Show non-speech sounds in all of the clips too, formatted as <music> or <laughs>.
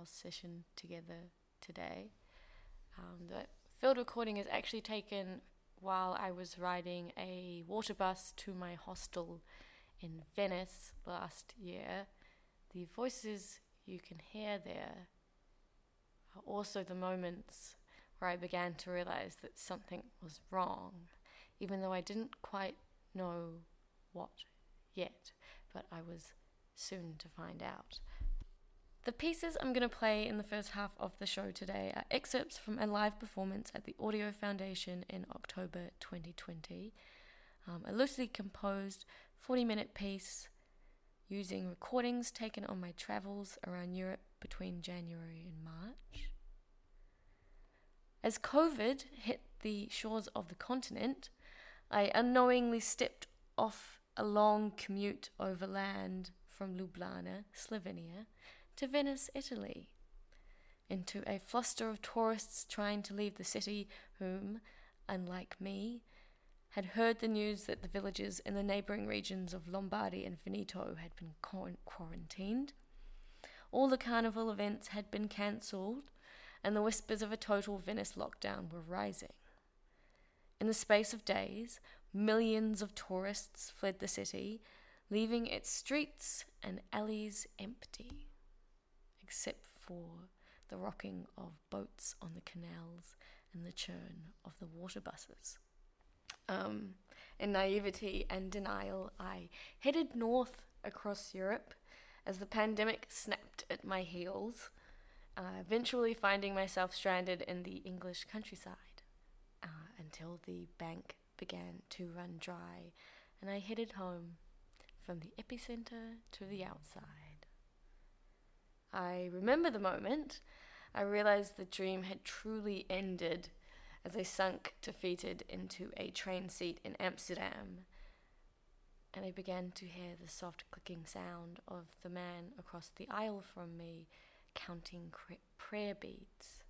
our session together today. Um, the field recording is actually taken while I was riding a water bus to my hostel in Venice last year. The voices you can hear there are also the moments where I began to realize that something was wrong, even though I didn't quite know what yet, but I was soon to find out. The pieces I'm going to play in the first half of the show today are excerpts from a live performance at the Audio Foundation in October 2020. Um, a loosely composed 40 minute piece using recordings taken on my travels around Europe between January and March. As COVID hit the shores of the continent, I unknowingly stepped off a long commute overland from Ljubljana, Slovenia, to Venice, Italy, into a fluster of tourists trying to leave the city, whom, unlike me, had heard the news that the villages in the neighbouring regions of Lombardy and Veneto had been quarantined. All the carnival events had been cancelled, and the whispers of a total Venice lockdown were rising. In the space of days, millions of tourists fled the city, leaving its streets and alleys empty, except for the rocking of boats on the canals and the churn of the water buses. Um, in naivety and denial, I headed north across Europe as the pandemic snapped at my heels, uh, eventually finding myself stranded in the English countryside uh, until the bank began to run dry and I headed home from the epicenter to the outside. I remember the moment I realized the dream had truly ended as I sunk defeated into a train seat in Amsterdam, and I began to hear the soft clicking sound of the man across the aisle from me counting prayer beads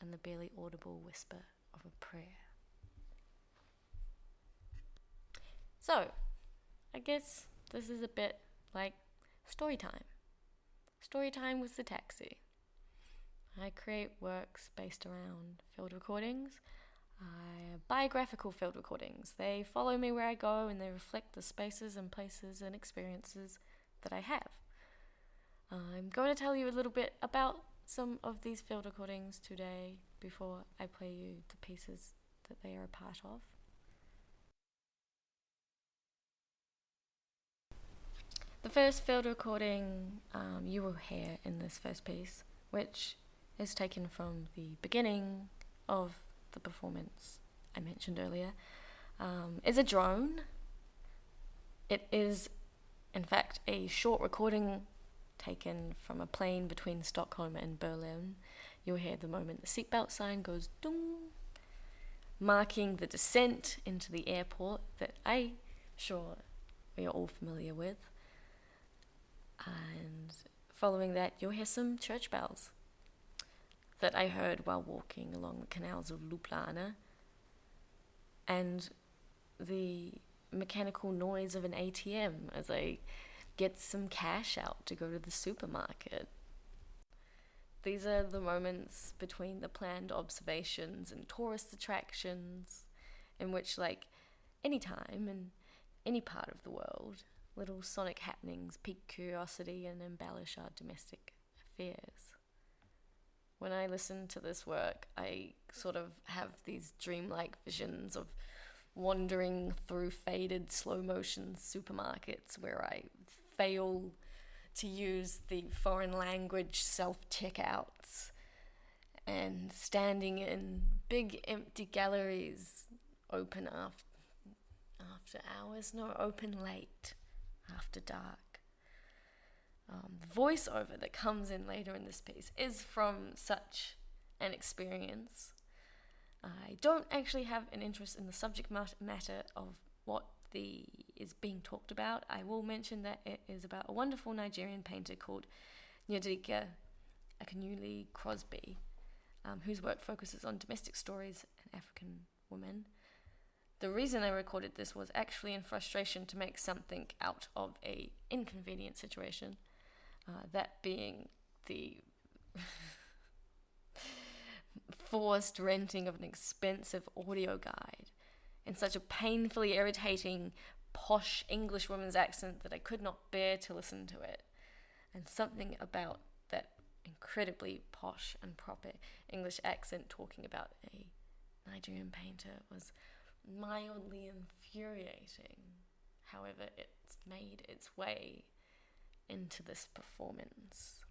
and the barely audible whisper of a prayer. So, I guess this is a bit like story time. Story time with the taxi. I create works based around field recordings, biographical field recordings. They follow me where I go and they reflect the spaces and places and experiences that I have. I'm going to tell you a little bit about some of these field recordings today before I play you the pieces that they are a part of. The first field recording um, you will hear in this first piece, which is taken from the beginning of the performance I mentioned earlier, um, is a drone. It is, in fact, a short recording taken from a plane between Stockholm and Berlin. You'll hear the moment the seatbelt sign goes dong, marking the descent into the airport that I sure we are all familiar with. And following that, you'll hear some church bells that I heard while walking along the canals of Ljubljana, and the mechanical noise of an ATM as I get some cash out to go to the supermarket. These are the moments between the planned observations and tourist attractions in which, like, any time in any part of the world, little sonic happenings pique curiosity and embellish our domestic affairs. When I listen to this work, I sort of have these dreamlike visions of wandering through faded slow motion supermarkets where I fail to use the foreign language self checkouts and standing in big empty galleries open after, after hours, no, open late after dark um, voiceover that comes in later in this piece is from such an experience. I don't actually have an interest in the subject matter of what the is being talked about. I will mention that it is about a wonderful Nigerian painter called Njideka Akunyili Crosby, um, whose work focuses on domestic stories and African women. The reason I recorded this was actually in frustration to make something out of a inconvenient situation. Uh, that being the <laughs> forced renting of an expensive audio guide in such a painfully irritating, posh English woman's accent that I could not bear to listen to it. And something about that incredibly posh and proper English accent talking about a Nigerian painter was mildly infuriating. However, it's made its way into this performance.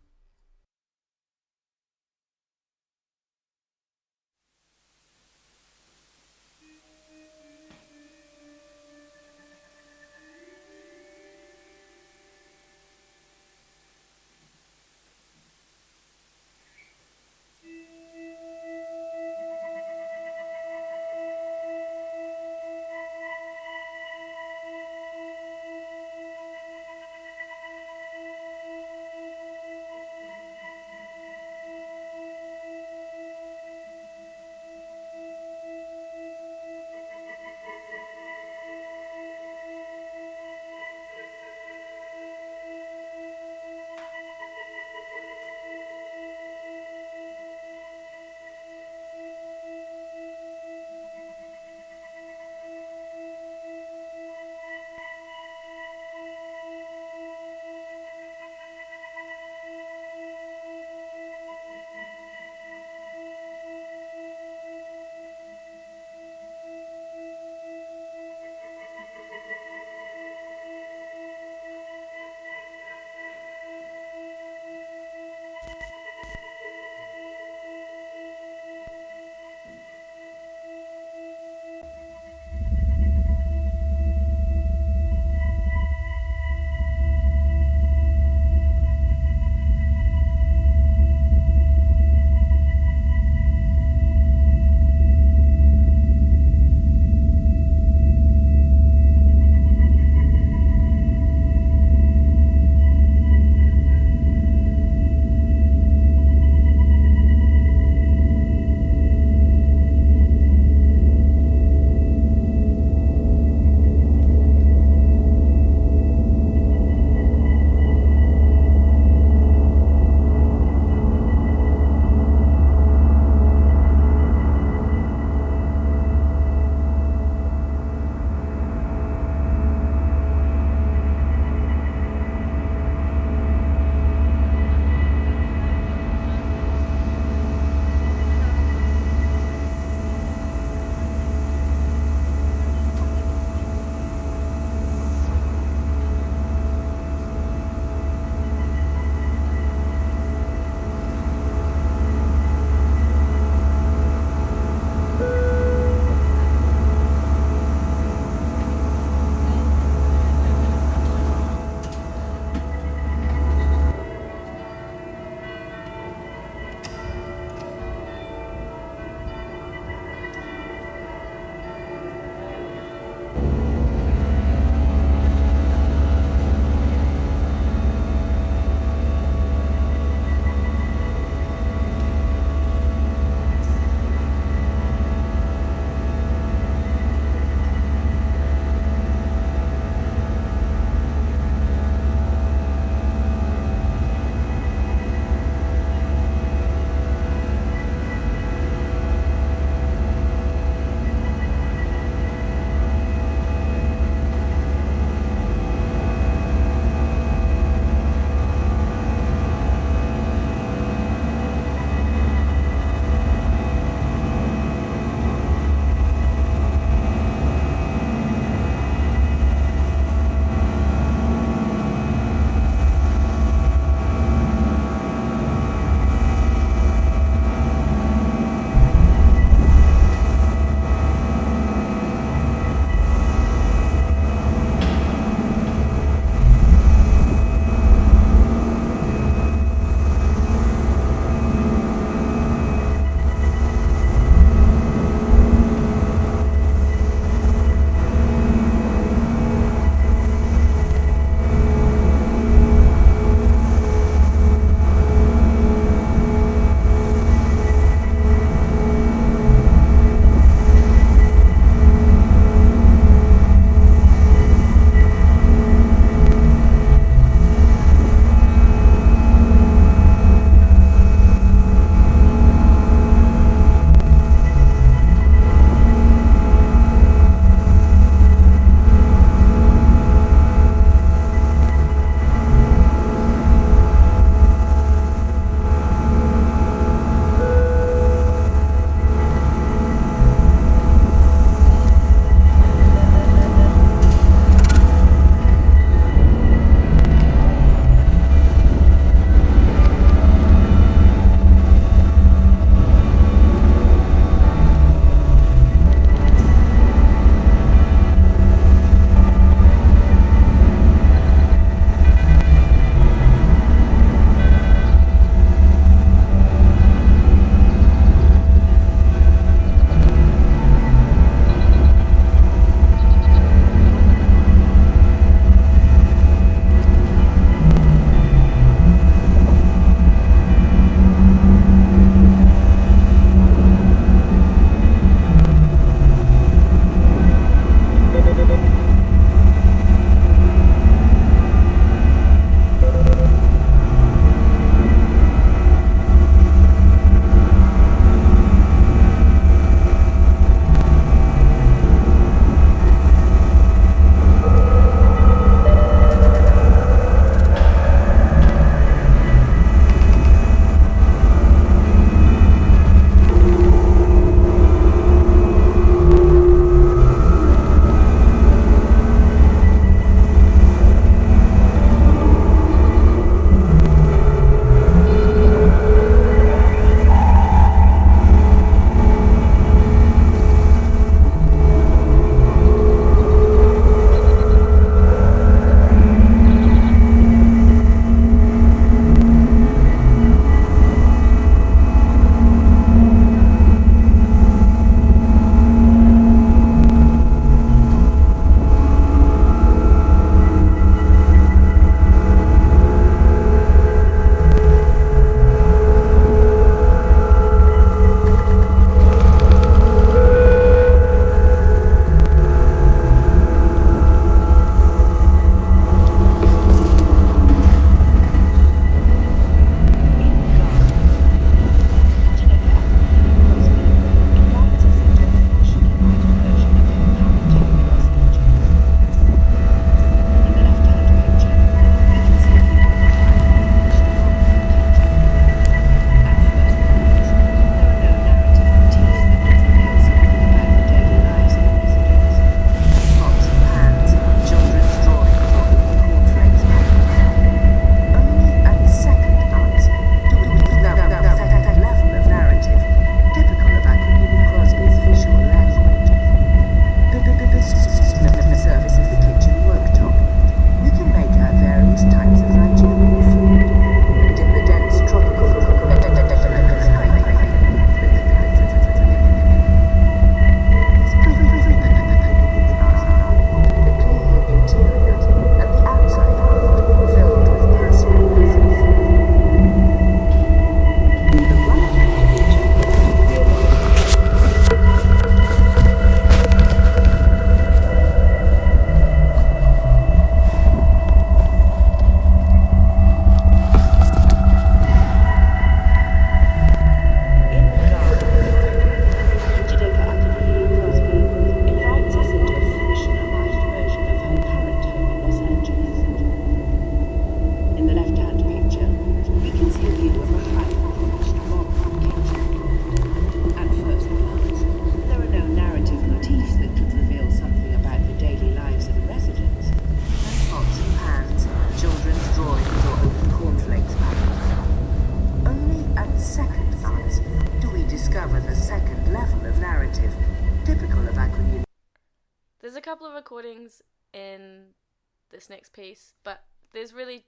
Piece, but there's really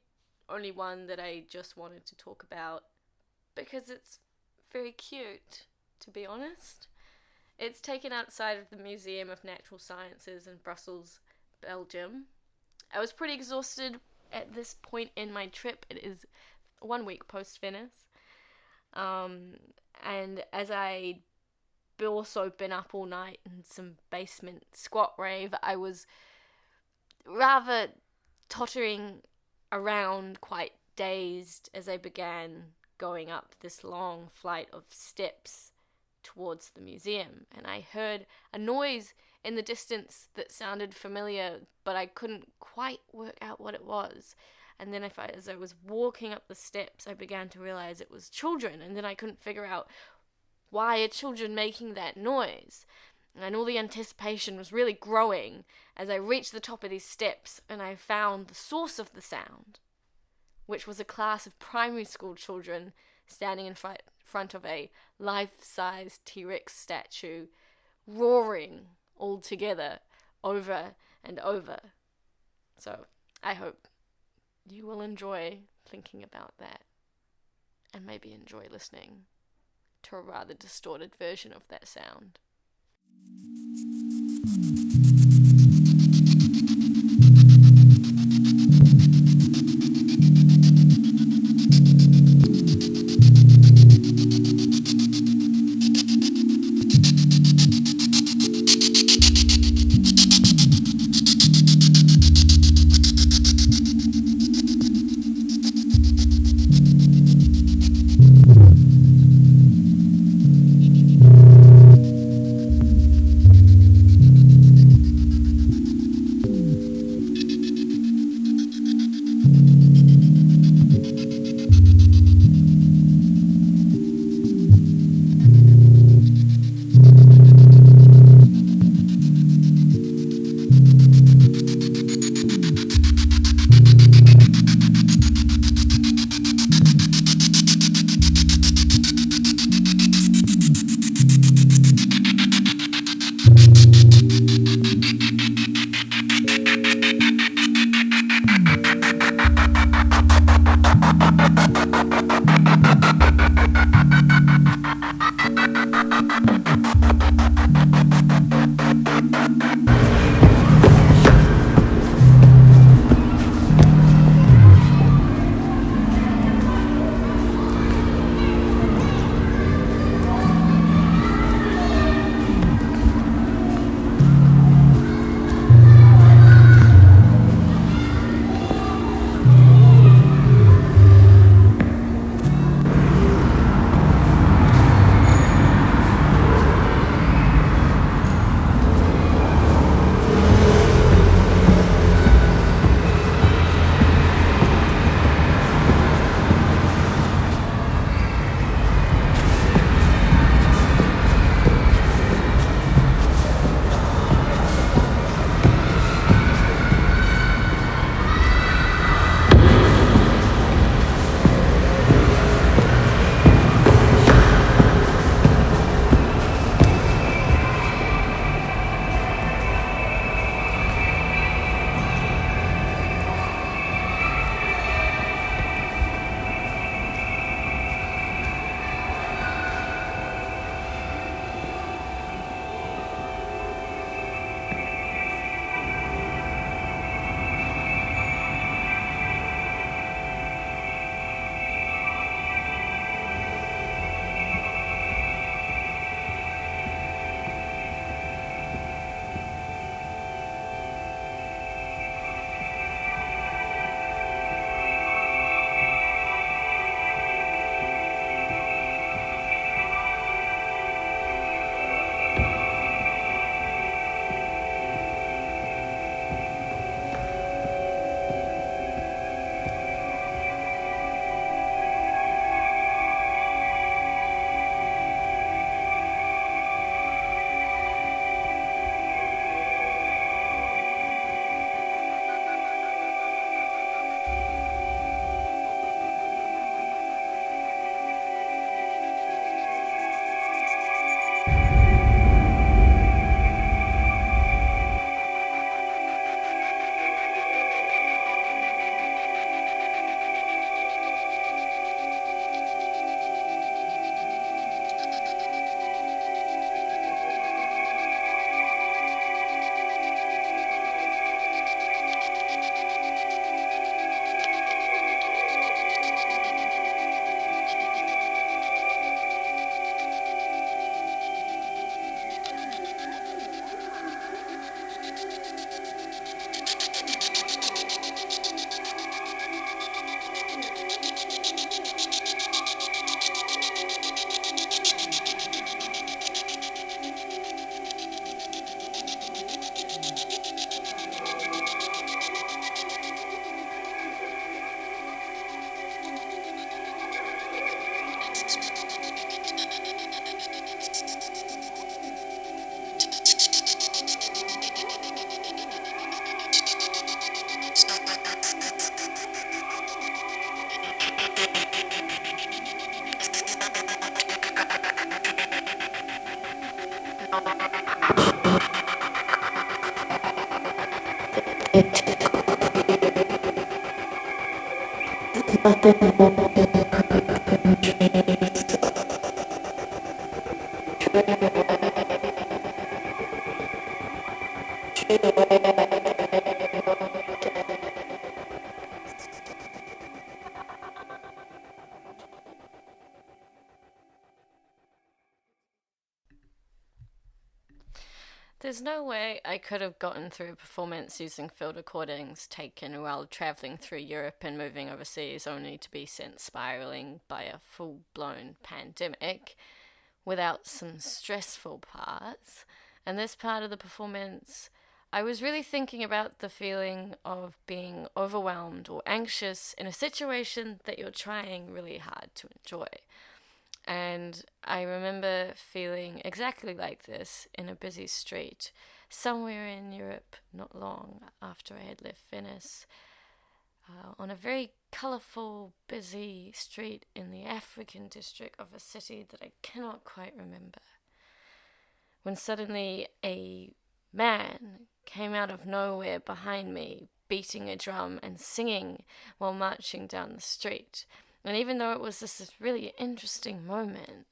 only one that I just wanted to talk about because it's very cute, to be honest. It's taken outside of the Museum of Natural Sciences in Brussels, Belgium. I was pretty exhausted at this point in my trip. It is one week post Venice. Um, and as I also been up all night in some basement squat rave, I was rather tottering around, quite dazed as I began going up this long flight of steps towards the museum. And I heard a noise in the distance that sounded familiar, but I couldn't quite work out what it was. And then, I, as I was walking up the steps, I began to realize it was children, and then I couldn't figure out why are children making that noise. And all the anticipation was really growing as I reached the top of these steps and I found the source of the sound, which was a class of primary school children standing in front, front of a life size T Rex statue, roaring all together over and over. So I hope you will enjoy thinking about that and maybe enjoy listening to a rather distorted version of that sound. thank you There's no way I could have gotten through a performance using field recordings taken while travelling through Europe and moving overseas only to be sent spiralling by a full blown pandemic without some stressful parts. And this part of the performance, I was really thinking about the feeling of being overwhelmed or anxious in a situation that you're trying really hard to enjoy. And I remember feeling exactly like this in a busy street somewhere in Europe not long after I had left Venice. Uh, on a very colourful, busy street in the African district of a city that I cannot quite remember. When suddenly a man came out of nowhere behind me, beating a drum and singing while marching down the street. And even though it was this really interesting moment,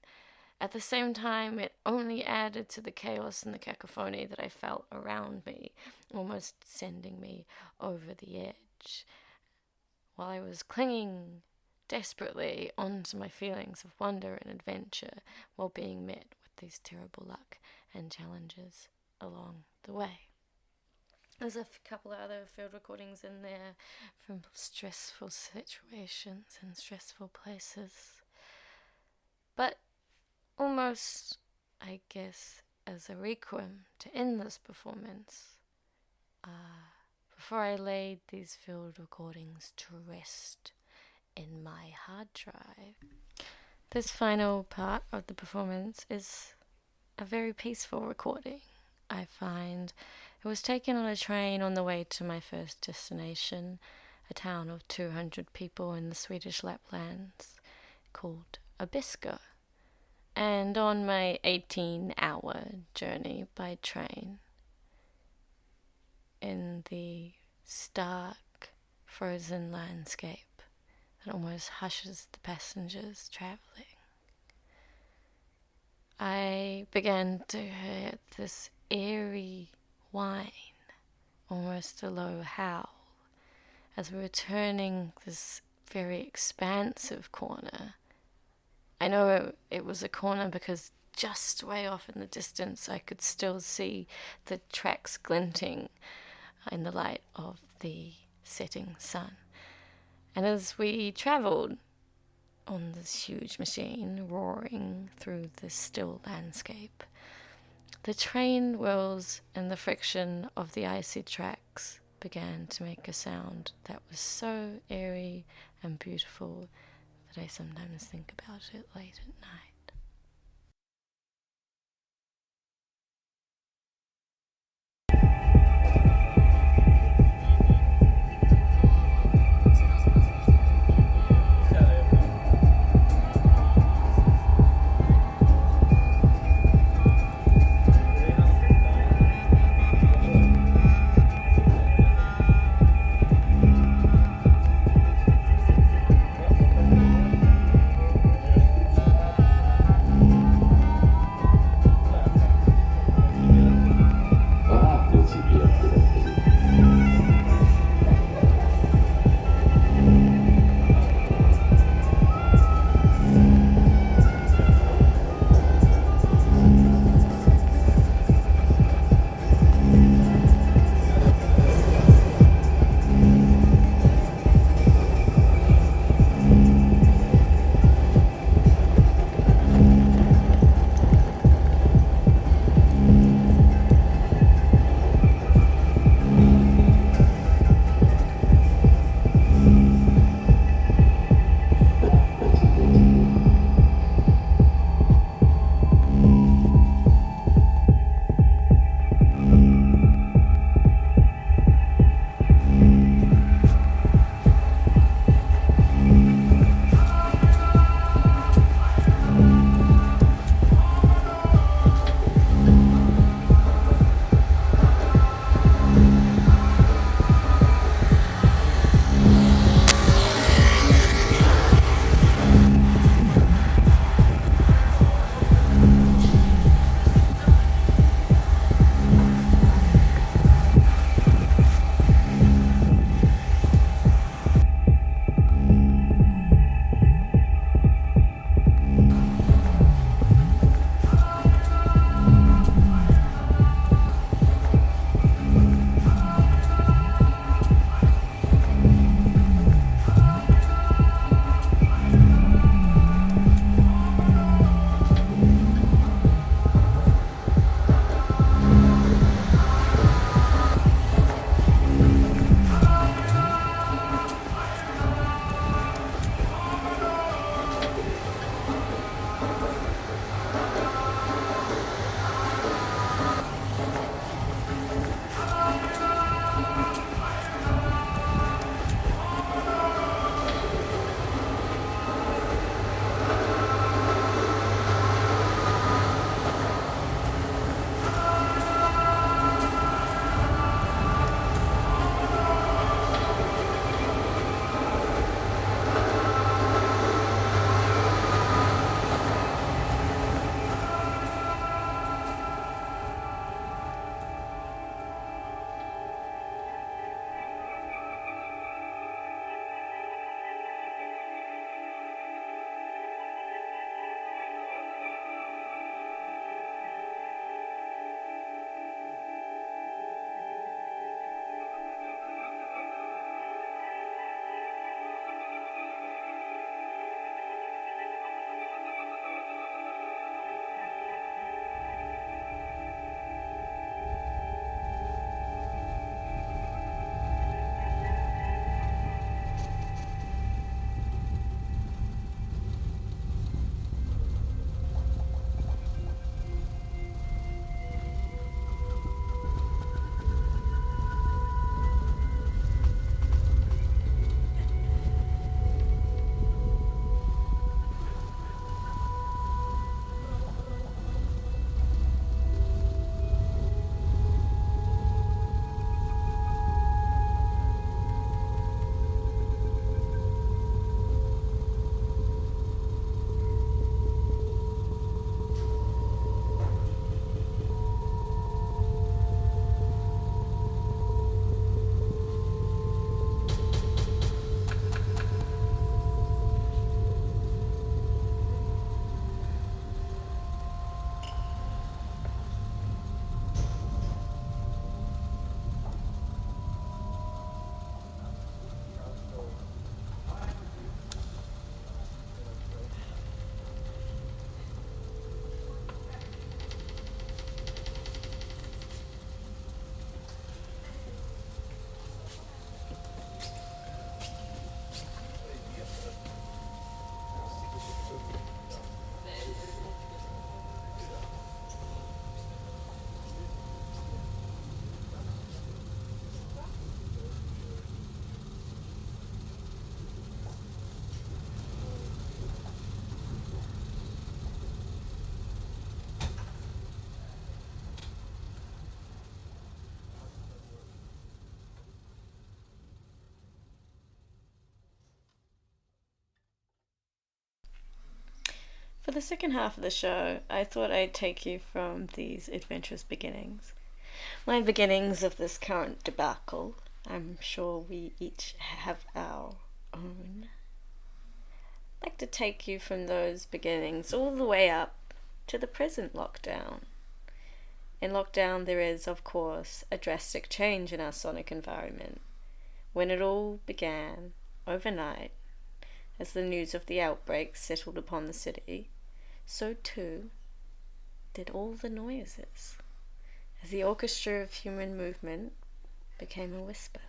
at the same time, it only added to the chaos and the cacophony that I felt around me, almost sending me over the edge. While I was clinging desperately onto my feelings of wonder and adventure while being met with these terrible luck and challenges along the way. There's a couple of other field recordings in there from stressful situations and stressful places. But almost, I guess, as a requiem to end this performance, uh, before I laid these field recordings to rest in my hard drive. This final part of the performance is a very peaceful recording, I find it was taken on a train on the way to my first destination, a town of 200 people in the Swedish Laplands called Abisko. And on my 18 hour journey by train, in the stark, frozen landscape that almost hushes the passengers traveling, I began to hear this eerie whine, almost a low howl, as we were turning this very expansive corner. I know it, it was a corner because just way off in the distance I could still see the tracks glinting in the light of the setting sun. And as we travelled on this huge machine, roaring through the still landscape, the train wheels and the friction of the icy tracks began to make a sound that was so airy and beautiful I sometimes think about it late at night. For the second half of the show, I thought I'd take you from these adventurous beginnings. My beginnings of this current debacle. I'm sure we each have our own. I'd like to take you from those beginnings all the way up to the present lockdown. In lockdown, there is, of course, a drastic change in our sonic environment. When it all began, overnight, as the news of the outbreak settled upon the city, so too did all the noises, as the orchestra of human movement became a whisper.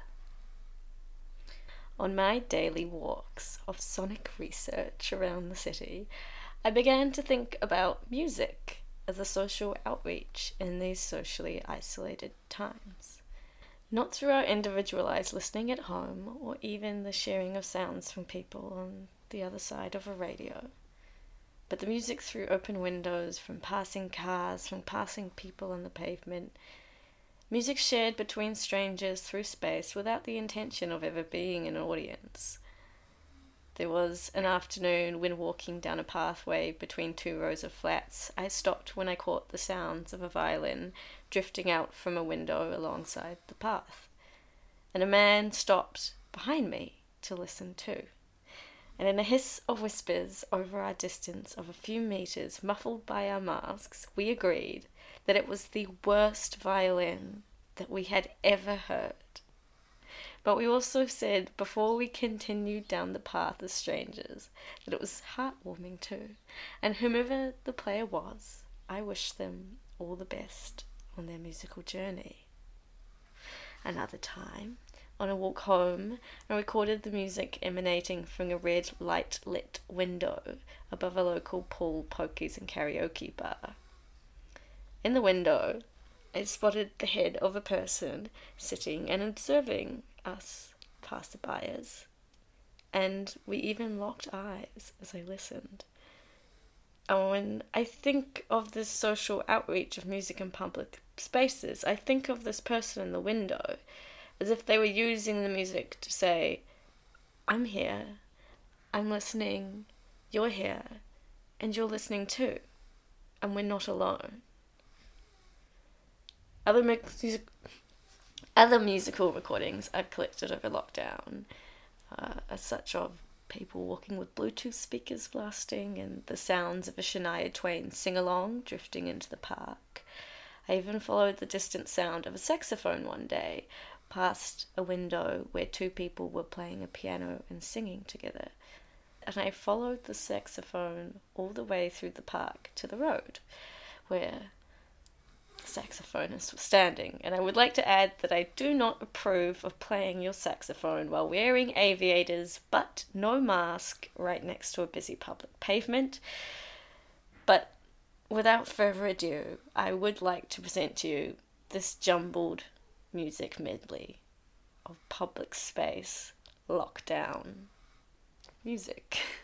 On my daily walks of sonic research around the city, I began to think about music as a social outreach in these socially isolated times. Not through our individualized listening at home or even the sharing of sounds from people on the other side of a radio, but the music through open windows, from passing cars, from passing people on the pavement. Music shared between strangers through space without the intention of ever being an audience. There was an afternoon when walking down a pathway between two rows of flats, I stopped when I caught the sounds of a violin drifting out from a window alongside the path. And a man stopped behind me to listen too. And in a hiss of whispers over our distance of a few meters, muffled by our masks, we agreed that it was the worst violin that we had ever heard. But we also said before we continued down the path as strangers that it was heartwarming too, and whomever the player was, I wished them all the best on their musical journey. Another time, on a walk home, I recorded the music emanating from a red light lit window above a local pool, pokies, and karaoke bar. In the window, I spotted the head of a person sitting and observing us passerbyers, and we even locked eyes as I listened. Oh, and when I think of this social outreach of music in public spaces, I think of this person in the window as if they were using the music to say, I'm here, I'm listening, you're here, and you're listening too, and we're not alone. Other music other musical recordings I've collected over lockdown uh, are such of people walking with Bluetooth speakers blasting and the sounds of a Shania Twain sing along drifting into the park. I even followed the distant sound of a saxophone one day past a window where two people were playing a piano and singing together. And I followed the saxophone all the way through the park to the road, where the saxophonist was standing, and I would like to add that I do not approve of playing your saxophone while wearing aviators but no mask right next to a busy public pavement. But without further ado, I would like to present to you this jumbled music medley of public space lockdown music. <laughs>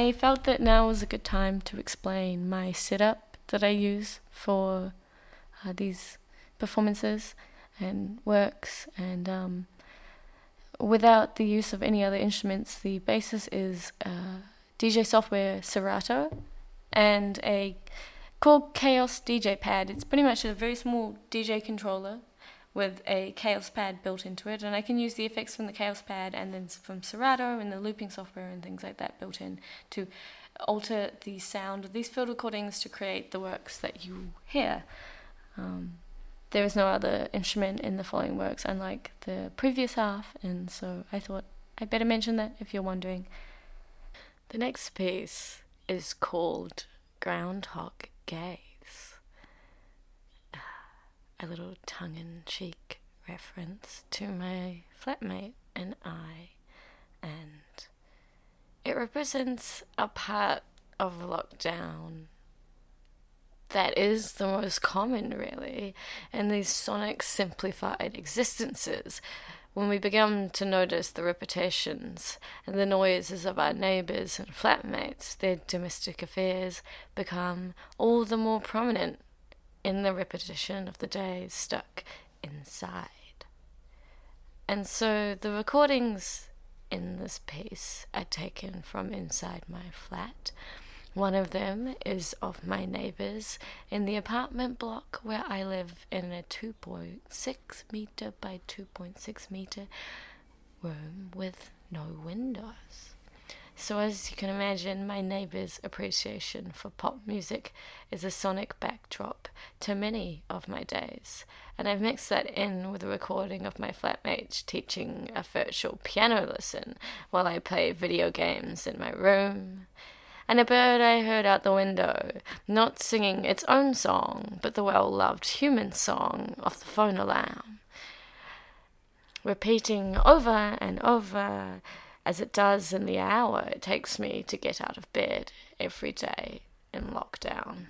I felt that now was a good time to explain my setup that I use for uh, these performances and works and um, without the use of any other instruments the basis is uh, DJ software Serato and a called Kaoss DJ pad. It's pretty much a very small DJ controller with a Kaoss pad built into it, and I can use the effects from the Kaoss pad and then from Serato and the looping software and things like that built in to alter the sound of these field recordings to create the works that you hear. Um, there is no other instrument in the following works, unlike the previous half, and so I thought I'd better mention that if you're wondering. The next piece is called Groundhog Gaze a little tongue in cheek reference to my flatmate and I, and it represents a part of lockdown that is the most common, really, in these sonic simplified existences. When we begin to notice the repetitions and the noises of our neighbours and flatmates, their domestic affairs become all the more prominent in the repetition of the days stuck inside. And so the recordings in this piece are taken from inside my flat, One of them is of my neighbours in the apartment block where I live in a 2.6 metre by 2.6 metre room with no windows. So, as you can imagine, my neighbour's appreciation for pop music is a sonic backdrop to many of my days, and I've mixed that in with a recording of my flatmate teaching a virtual piano lesson while I play video games in my room. And a bird I heard out the window, not singing its own song, but the well loved human song of the phone alarm, repeating over and over as it does in the hour it takes me to get out of bed every day in lockdown.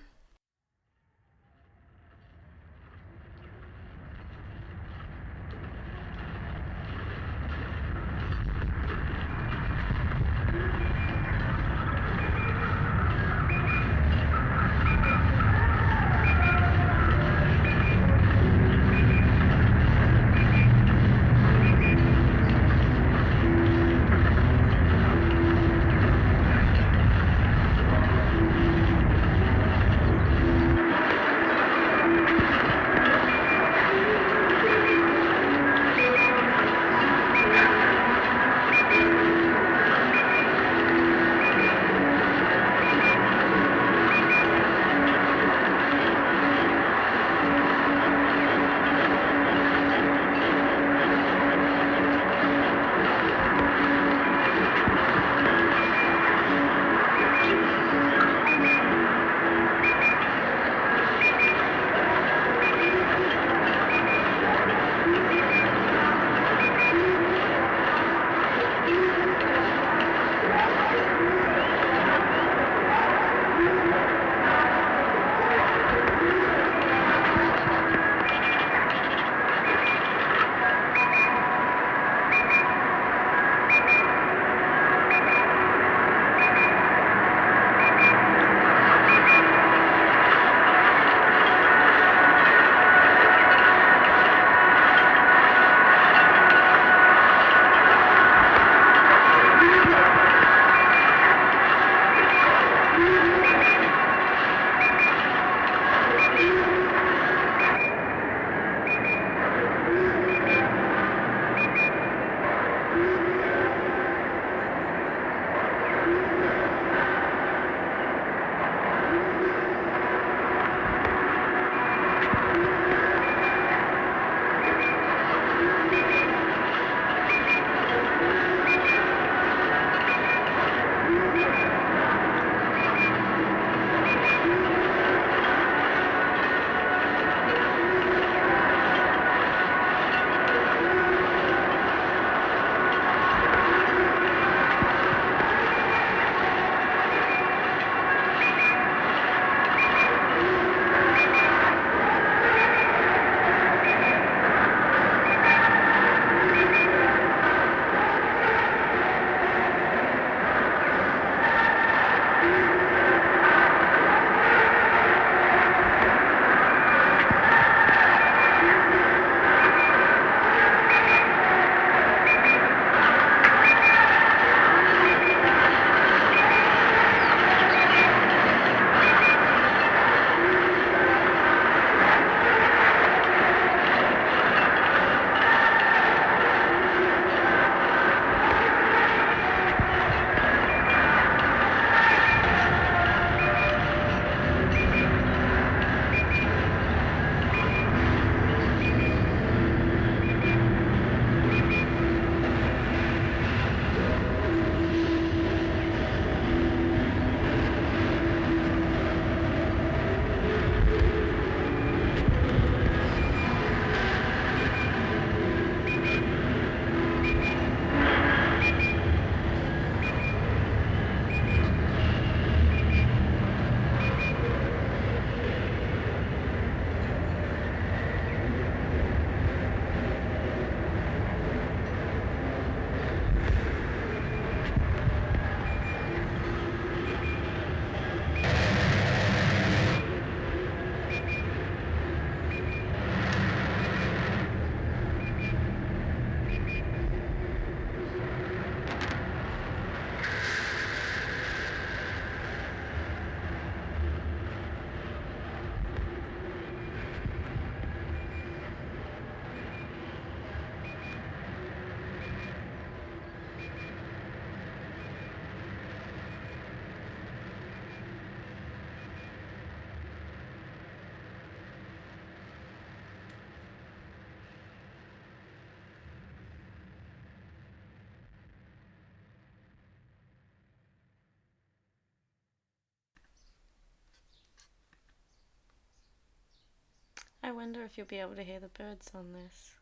I wonder if you'll be able to hear the birds on this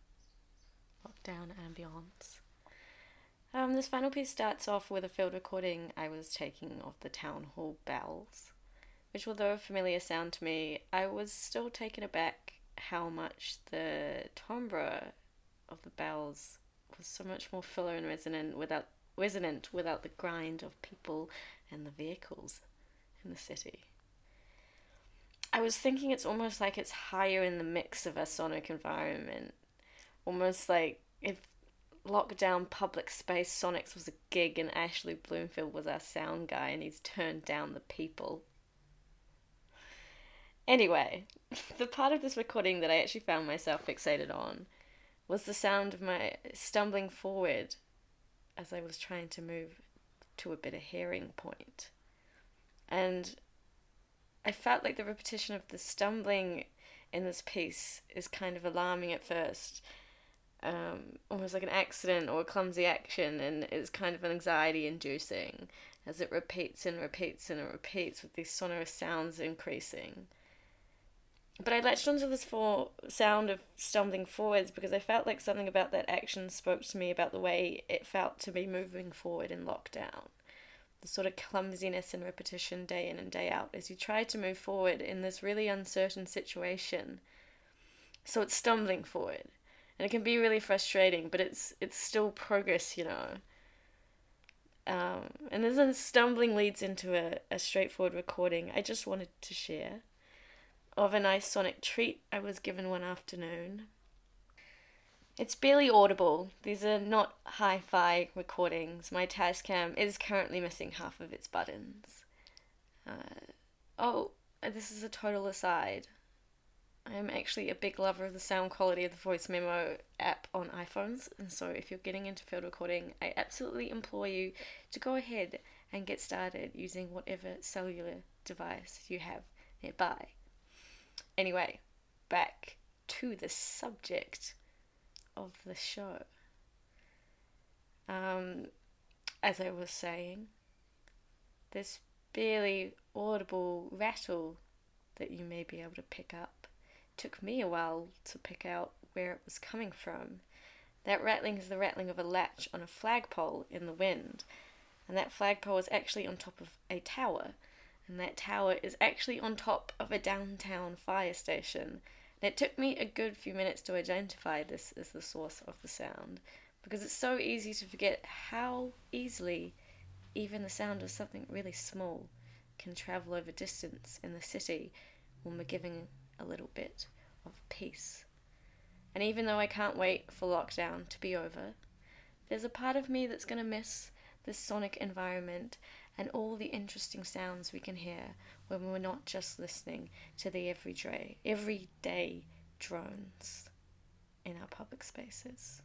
lockdown ambiance. Um, this final piece starts off with a field recording I was taking of the town hall bells, which, although a familiar sound to me, I was still taken aback how much the timbre of the bells was so much more fuller and resonant without resonant without the grind of people and the vehicles in the city. I was thinking it's almost like it's higher in the mix of a sonic environment. Almost like if lockdown public space Sonics was a gig and Ashley Bloomfield was our sound guy and he's turned down the people. Anyway, <laughs> the part of this recording that I actually found myself fixated on was the sound of my stumbling forward as I was trying to move to a better hearing point. And I felt like the repetition of the stumbling in this piece is kind of alarming at first. Um, almost like an accident or a clumsy action, and it's kind of anxiety inducing as it repeats and repeats and it repeats with these sonorous sounds increasing. But I latched onto this for sound of stumbling forwards because I felt like something about that action spoke to me about the way it felt to be moving forward in lockdown the sort of clumsiness and repetition day in and day out as you try to move forward in this really uncertain situation. So it's stumbling forward. And it can be really frustrating, but it's it's still progress, you know. Um, and then stumbling leads into a, a straightforward recording I just wanted to share of a nice sonic treat I was given one afternoon it's barely audible. These are not hi fi recordings. My Tascam is currently missing half of its buttons. Uh, oh, this is a total aside. I am actually a big lover of the sound quality of the voice memo app on iPhones, and so if you're getting into field recording, I absolutely implore you to go ahead and get started using whatever cellular device you have nearby. Anyway, back to the subject of the show. Um, as I was saying, this barely audible rattle that you may be able to pick up took me a while to pick out where it was coming from. That rattling is the rattling of a latch on a flagpole in the wind, and that flagpole is actually on top of a tower, and that tower is actually on top of a downtown fire station and it took me a good few minutes to identify this as the source of the sound because it's so easy to forget how easily even the sound of something really small can travel over distance in the city when we're giving a little bit of peace. And even though I can't wait for lockdown to be over, there's a part of me that's going to miss this sonic environment and all the interesting sounds we can hear when we're not just listening to the everyday, everyday drones in our public spaces.